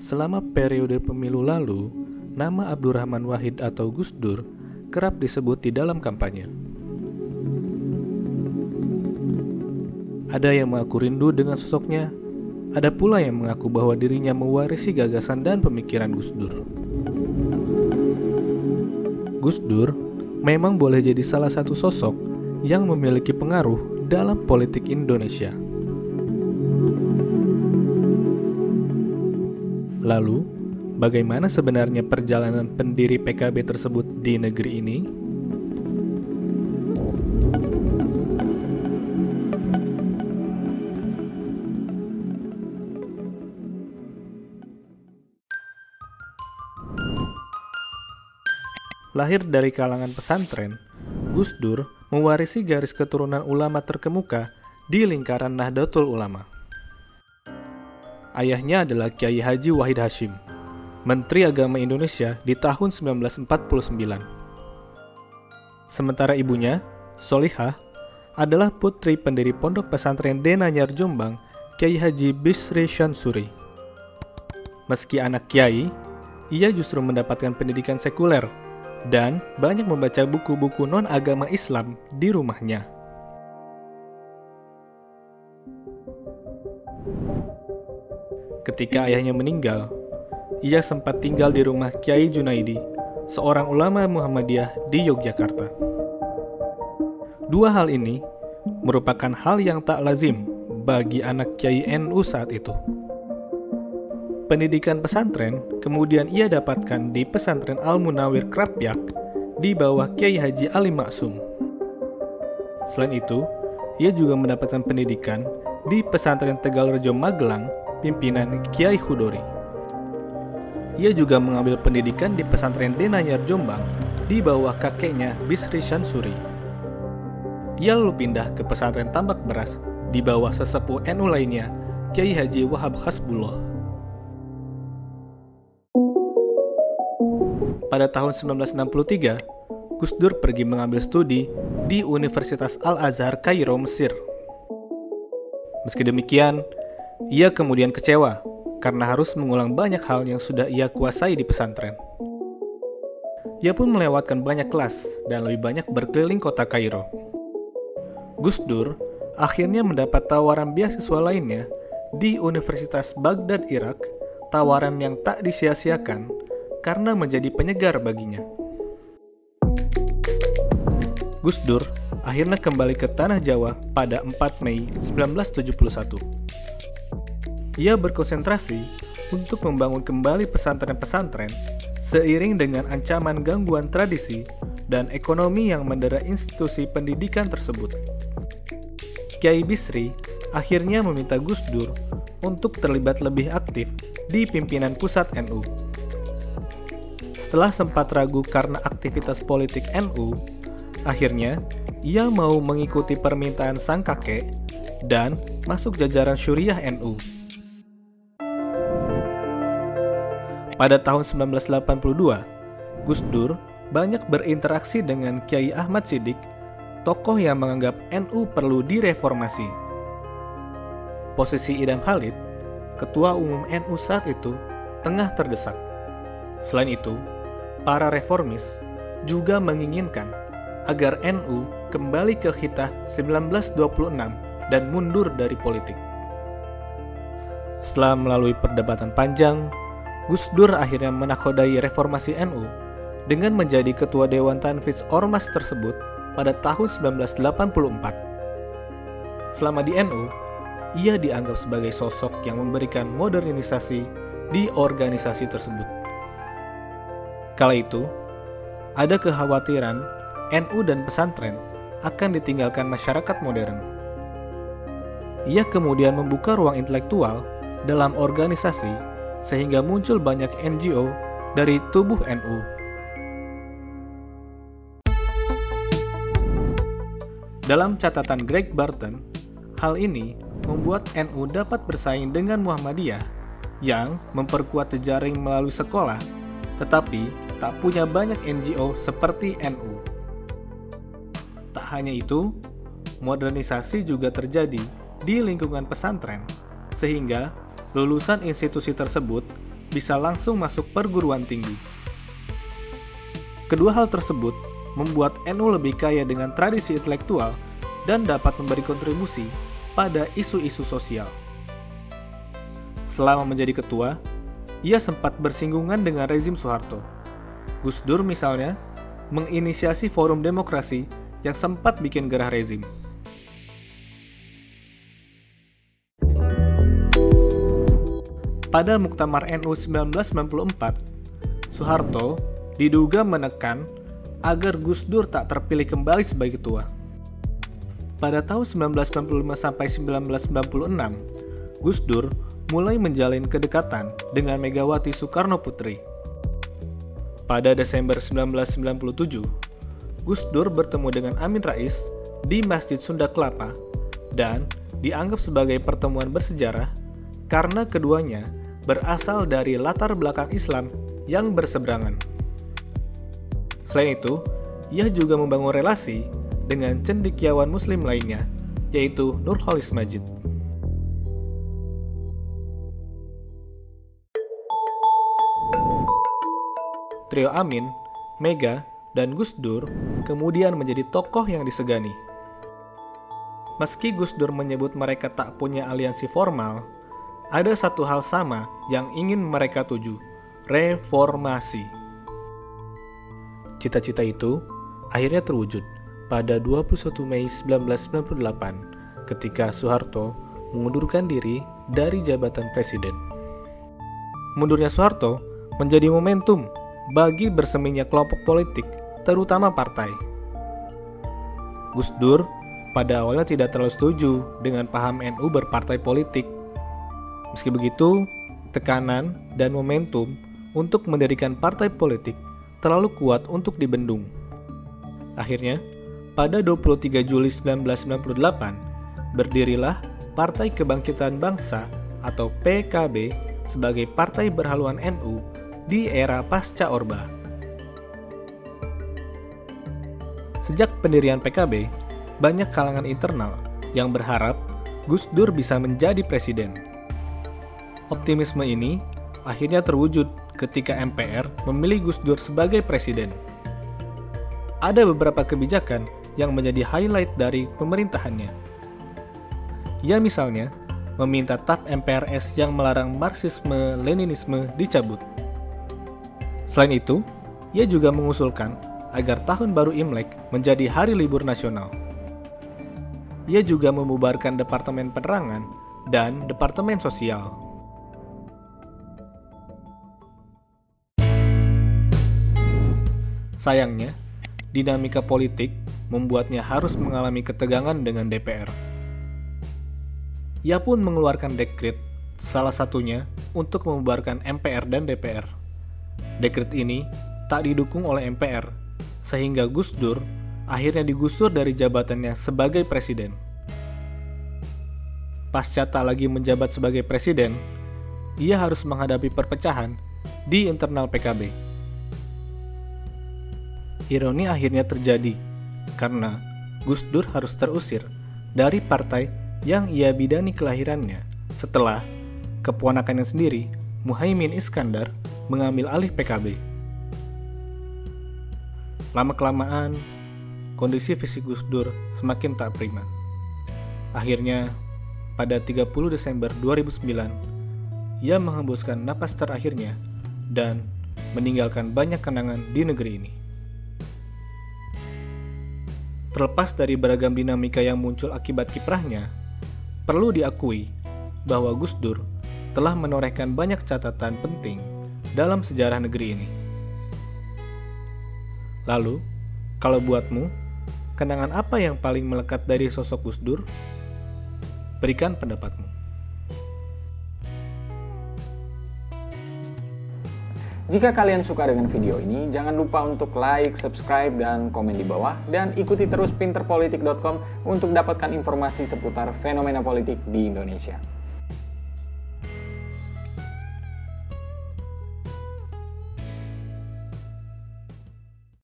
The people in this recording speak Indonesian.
Selama periode pemilu lalu, nama Abdurrahman Wahid atau Gus Dur kerap disebut di dalam kampanye. Ada yang mengaku rindu dengan sosoknya, ada pula yang mengaku bahwa dirinya mewarisi gagasan dan pemikiran Gus Dur. Gus Dur memang boleh jadi salah satu sosok yang memiliki pengaruh dalam politik Indonesia. Lalu, bagaimana sebenarnya perjalanan pendiri PKB tersebut di negeri ini? Lahir dari kalangan pesantren, Gus Dur mewarisi garis keturunan ulama terkemuka di lingkaran Nahdlatul Ulama. Ayahnya adalah Kiai Haji Wahid Hashim, Menteri Agama Indonesia di tahun 1949. Sementara ibunya, Solihah, adalah putri pendiri Pondok Pesantren Denanyar Jombang, Kiai Haji Bisri Shansuri. Meski anak kiai, ia justru mendapatkan pendidikan sekuler dan banyak membaca buku-buku non-agama Islam di rumahnya. Ketika ayahnya meninggal, ia sempat tinggal di rumah Kiai Junaidi, seorang ulama Muhammadiyah di Yogyakarta. Dua hal ini merupakan hal yang tak lazim bagi anak Kiai NU saat itu. Pendidikan pesantren kemudian ia dapatkan di pesantren Al-Munawir Krapyak di bawah Kiai Haji Ali Maksum. Selain itu, ia juga mendapatkan pendidikan di pesantren Tegal Rejo Magelang pimpinan Kiai Hudori. Ia juga mengambil pendidikan di pesantren Denanyar Jombang di bawah kakeknya Bisri Shansuri. Ia lalu pindah ke pesantren Tambak Beras di bawah sesepuh NU lainnya, Kiai Haji Wahab Hasbullah. Pada tahun 1963, Gus Dur pergi mengambil studi di Universitas Al-Azhar Kairo, Mesir. Meski demikian, ia kemudian kecewa karena harus mengulang banyak hal yang sudah ia kuasai di pesantren. Ia pun melewatkan banyak kelas dan lebih banyak berkeliling kota Kairo. Gus Dur akhirnya mendapat tawaran beasiswa lainnya di Universitas Baghdad, Irak, tawaran yang tak disia-siakan karena menjadi penyegar baginya. Gus Dur akhirnya kembali ke Tanah Jawa pada 4 Mei 1971. Ia berkonsentrasi untuk membangun kembali pesantren-pesantren seiring dengan ancaman gangguan tradisi dan ekonomi yang mendera institusi pendidikan tersebut. Kiai Bisri akhirnya meminta Gus Dur untuk terlibat lebih aktif di pimpinan pusat NU. Setelah sempat ragu karena aktivitas politik NU, akhirnya ia mau mengikuti permintaan sang kakek dan masuk jajaran Syuriah NU. Pada tahun 1982, Gus Dur banyak berinteraksi dengan Kiai Ahmad Sidik, tokoh yang menganggap NU perlu direformasi. Posisi Idam Khalid, ketua umum NU saat itu, tengah terdesak. Selain itu, para reformis juga menginginkan agar NU kembali ke hitah 1926 dan mundur dari politik. Setelah melalui perdebatan panjang, Gus Dur akhirnya menakodai reformasi NU dengan menjadi ketua Dewan Tanfidz Ormas tersebut pada tahun 1984. Selama di NU, ia dianggap sebagai sosok yang memberikan modernisasi di organisasi tersebut. Kala itu, ada kekhawatiran NU dan pesantren akan ditinggalkan masyarakat modern. Ia kemudian membuka ruang intelektual dalam organisasi sehingga muncul banyak NGO dari tubuh NU. Dalam catatan Greg Barton, hal ini membuat NU dapat bersaing dengan Muhammadiyah yang memperkuat jejaring melalui sekolah, tetapi tak punya banyak NGO seperti NU. Tak hanya itu, modernisasi juga terjadi di lingkungan pesantren, sehingga lulusan institusi tersebut bisa langsung masuk perguruan tinggi. Kedua hal tersebut membuat NU lebih kaya dengan tradisi intelektual dan dapat memberi kontribusi pada isu-isu sosial. Selama menjadi ketua, ia sempat bersinggungan dengan rezim Soeharto. Gus Dur misalnya menginisiasi forum demokrasi yang sempat bikin gerah rezim. Pada Muktamar NU 1994, Soeharto diduga menekan agar Gus Dur tak terpilih kembali sebagai ketua. Pada tahun 1995 sampai 1996, Gus Dur mulai menjalin kedekatan dengan Megawati Soekarno Putri. Pada Desember 1997, Gus Dur bertemu dengan Amin Rais di Masjid Sunda Kelapa dan dianggap sebagai pertemuan bersejarah karena keduanya berasal dari latar belakang Islam yang berseberangan. Selain itu, ia juga membangun relasi dengan cendekiawan muslim lainnya, yaitu Nurholis Majid. Trio Amin, Mega, dan Gus Dur kemudian menjadi tokoh yang disegani. Meski Gus Dur menyebut mereka tak punya aliansi formal, ada satu hal sama yang ingin mereka tuju, reformasi. Cita-cita itu akhirnya terwujud pada 21 Mei 1998 ketika Soeharto mengundurkan diri dari jabatan presiden. Mundurnya Soeharto menjadi momentum bagi berseminya kelompok politik, terutama partai. Gus Dur pada awalnya tidak terlalu setuju dengan paham NU berpartai politik Meski begitu, tekanan dan momentum untuk mendirikan partai politik terlalu kuat untuk dibendung. Akhirnya, pada 23 Juli 1998, berdirilah Partai Kebangkitan Bangsa atau PKB sebagai partai berhaluan NU di era pasca Orba. Sejak pendirian PKB, banyak kalangan internal yang berharap Gus Dur bisa menjadi presiden. Optimisme ini akhirnya terwujud ketika MPR memilih Gus Dur sebagai presiden. Ada beberapa kebijakan yang menjadi highlight dari pemerintahannya. Ya misalnya, meminta TAP MPRS yang melarang Marxisme-Leninisme dicabut. Selain itu, ia juga mengusulkan agar Tahun Baru Imlek menjadi hari libur nasional. Ia juga membubarkan Departemen Penerangan dan Departemen Sosial. Sayangnya, dinamika politik membuatnya harus mengalami ketegangan dengan DPR. Ia pun mengeluarkan dekret, salah satunya untuk membubarkan MPR dan DPR. Dekret ini tak didukung oleh MPR, sehingga Gus Dur akhirnya digusur dari jabatannya sebagai presiden. Pasca tak lagi menjabat sebagai presiden, ia harus menghadapi perpecahan di internal PKB ironi akhirnya terjadi karena Gus Dur harus terusir dari partai yang ia bidani kelahirannya setelah keponakannya sendiri, Muhaimin Iskandar, mengambil alih PKB. Lama-kelamaan, kondisi fisik Gus Dur semakin tak prima. Akhirnya, pada 30 Desember 2009, ia menghembuskan napas terakhirnya dan meninggalkan banyak kenangan di negeri ini. Terlepas dari beragam dinamika yang muncul akibat kiprahnya, perlu diakui bahwa Gus Dur telah menorehkan banyak catatan penting dalam sejarah negeri ini. Lalu, kalau buatmu, kenangan apa yang paling melekat dari sosok Gus Dur? Berikan pendapatmu. Jika kalian suka dengan video ini, jangan lupa untuk like, subscribe, dan komen di bawah. Dan ikuti terus pinterpolitik.com untuk dapatkan informasi seputar fenomena politik di Indonesia.